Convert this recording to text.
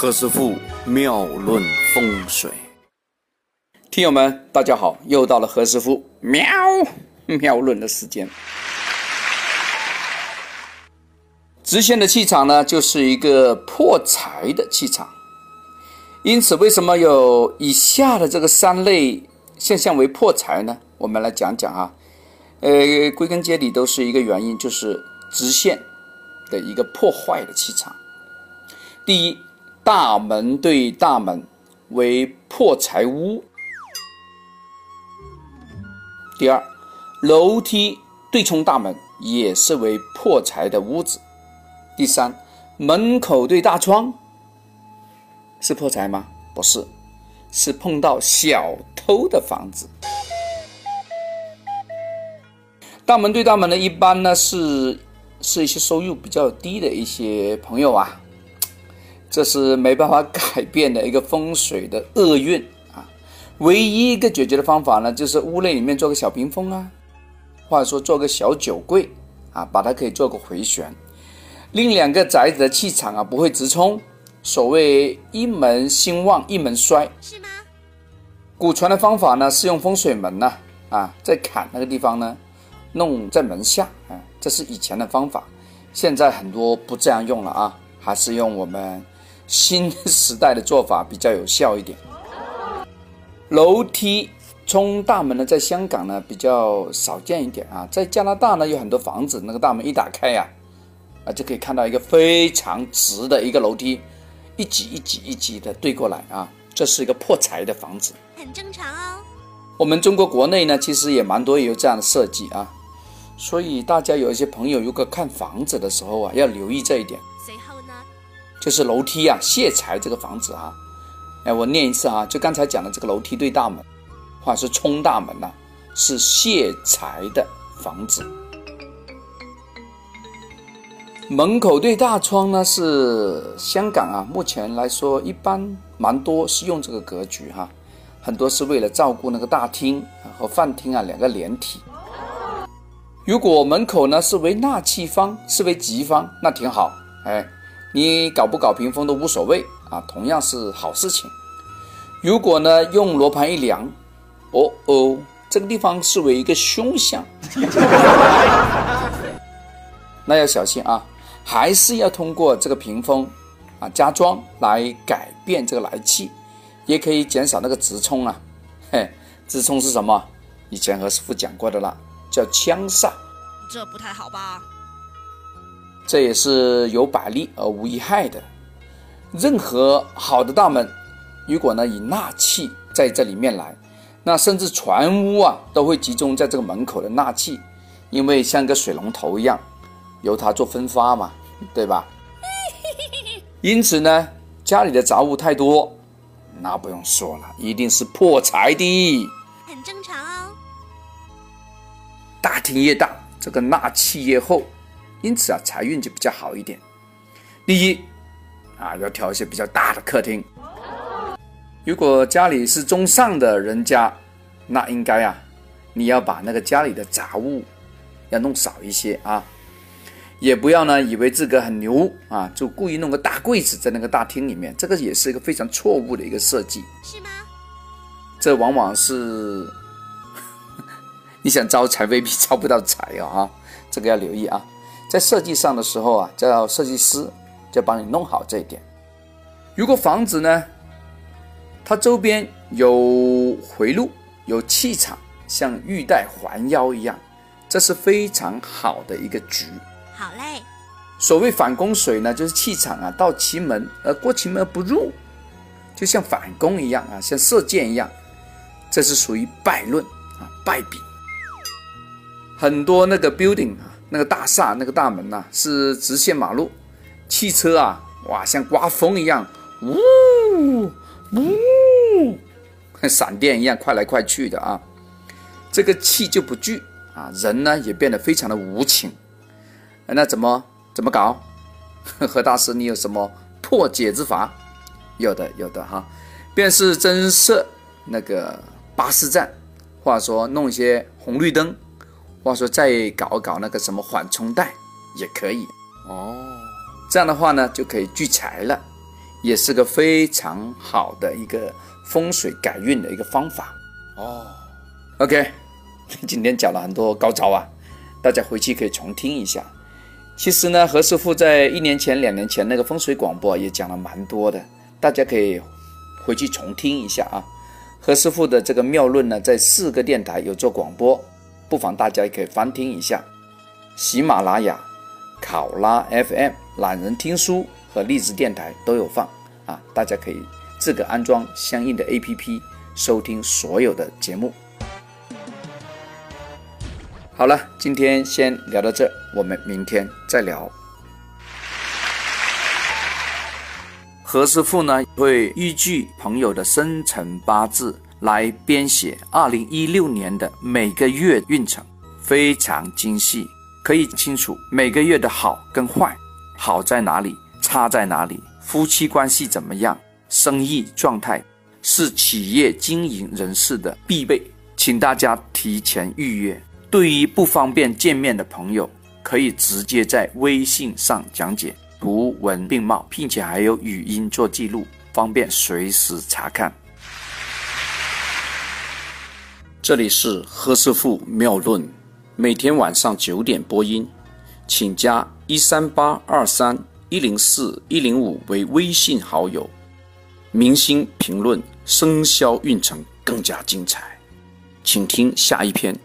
何师傅妙论风水，听友们，大家好，又到了何师傅喵妙论的时间。直线的气场呢，就是一个破财的气场。因此，为什么有以下的这个三类现象为破财呢？我们来讲讲啊。呃，归根结底都是一个原因，就是直线的一个破坏的气场。第一，大门对大门为破财屋；第二，楼梯对冲大门也是为破财的屋子；第三，门口对大窗是破财吗？不是，是碰到小偷的房子。大门对大门呢，一般呢是是一些收入比较低的一些朋友啊，这是没办法改变的一个风水的厄运啊。唯一一个解决的方法呢，就是屋内里面做个小屏风啊，或者说做个小酒柜啊，把它可以做个回旋，令两个宅子的气场啊不会直冲。所谓一门兴旺，一门衰，是吗？古传的方法呢是用风水门呢啊，在坎那个地方呢。弄在门下，啊，这是以前的方法，现在很多不这样用了啊，还是用我们新时代的做法比较有效一点。楼梯冲大门呢，在香港呢比较少见一点啊，在加拿大呢有很多房子，那个大门一打开呀，啊就可以看到一个非常直的一个楼梯，一级一级一级的对过来啊，这是一个破财的房子，很正常哦。我们中国国内呢，其实也蛮多有这样的设计啊。所以大家有一些朋友，如果看房子的时候啊，要留意这一点。就是楼梯啊，泄财这个房子啊，哎，我念一次啊，就刚才讲的这个楼梯对大门，或者是冲大门呐，是泄财的房子。门口对大窗呢，是香港啊，目前来说一般蛮多是用这个格局哈，很多是为了照顾那个大厅和饭厅啊两个连体。如果门口呢是为纳气方，是为吉方，那挺好。哎，你搞不搞屏风都无所谓啊，同样是好事情。如果呢用罗盘一量，哦哦，这个地方是为一个凶相，那要小心啊，还是要通过这个屏风啊加装来改变这个来气，也可以减少那个直冲啊。嘿，直冲是什么？以前和师傅讲过的啦。叫枪煞，这不太好吧？这也是有百利而无一害的。任何好的大门，如果呢以纳气在这里面来，那甚至全屋啊都会集中在这个门口的纳气，因为像个水龙头一样，由它做分发嘛，对吧？因此呢，家里的杂物太多，那不用说了，一定是破财的。很正常哦。大厅越大，这个纳气越厚，因此啊，财运就比较好一点。第一，啊，要挑一些比较大的客厅。如果家里是中上的人家，那应该啊，你要把那个家里的杂物要弄少一些啊，也不要呢以为自个很牛啊，就故意弄个大柜子在那个大厅里面，这个也是一个非常错误的一个设计。是吗？这往往是。你想招财未必招不到财哦，哈，这个要留意啊。在设计上的时候啊，叫设计师就帮你弄好这一点。如果房子呢，它周边有回路、有气场，像玉带环腰一样，这是非常好的一个局。好嘞。所谓反攻水呢，就是气场啊到其门而过其门而不入，就像反攻一样啊，像射箭一样，这是属于败论啊，败笔。很多那个 building 啊，那个大厦那个大门呐，是直线马路，汽车啊，哇，像刮风一样，呜呜，像 闪电一样快来快去的啊，这个气就不聚啊，人呢也变得非常的无情，那怎么怎么搞？何大师，你有什么破解之法？有的有的哈，便是增设那个巴士站，或者说弄一些红绿灯。或者说再搞搞那个什么缓冲带也可以哦，这样的话呢就可以聚财了。也是个非常好的一个风水改运的一个方法哦。OK，今天讲了很多高招啊，大家回去可以重听一下。其实呢，何师傅在一年前、两年前那个风水广播也讲了蛮多的，大家可以回去重听一下啊。何师傅的这个妙论呢，在四个电台有做广播，不妨大家也可以翻听一下。喜马拉雅、考拉 FM、懒人听书和荔枝电台都有放啊，大家可以自个安装相应的 APP 收听所有的节目。好了，今天先聊到这，我们明天再聊。何师傅呢会依据朋友的生辰八字来编写二零一六年的每个月运程，非常精细，可以清楚每个月的好跟坏，好在哪里，差在哪里，夫妻关系怎么样，生意状态是企业经营人士的必备，请大家提前预约。对于不方便见面的朋友，可以直接在微信上讲解。图文并茂，并且还有语音做记录，方便随时查看。这里是何师傅妙论，每天晚上九点播音，请加一三八二三一零四一零五为微信好友。明星评论生肖运程更加精彩，请听下一篇。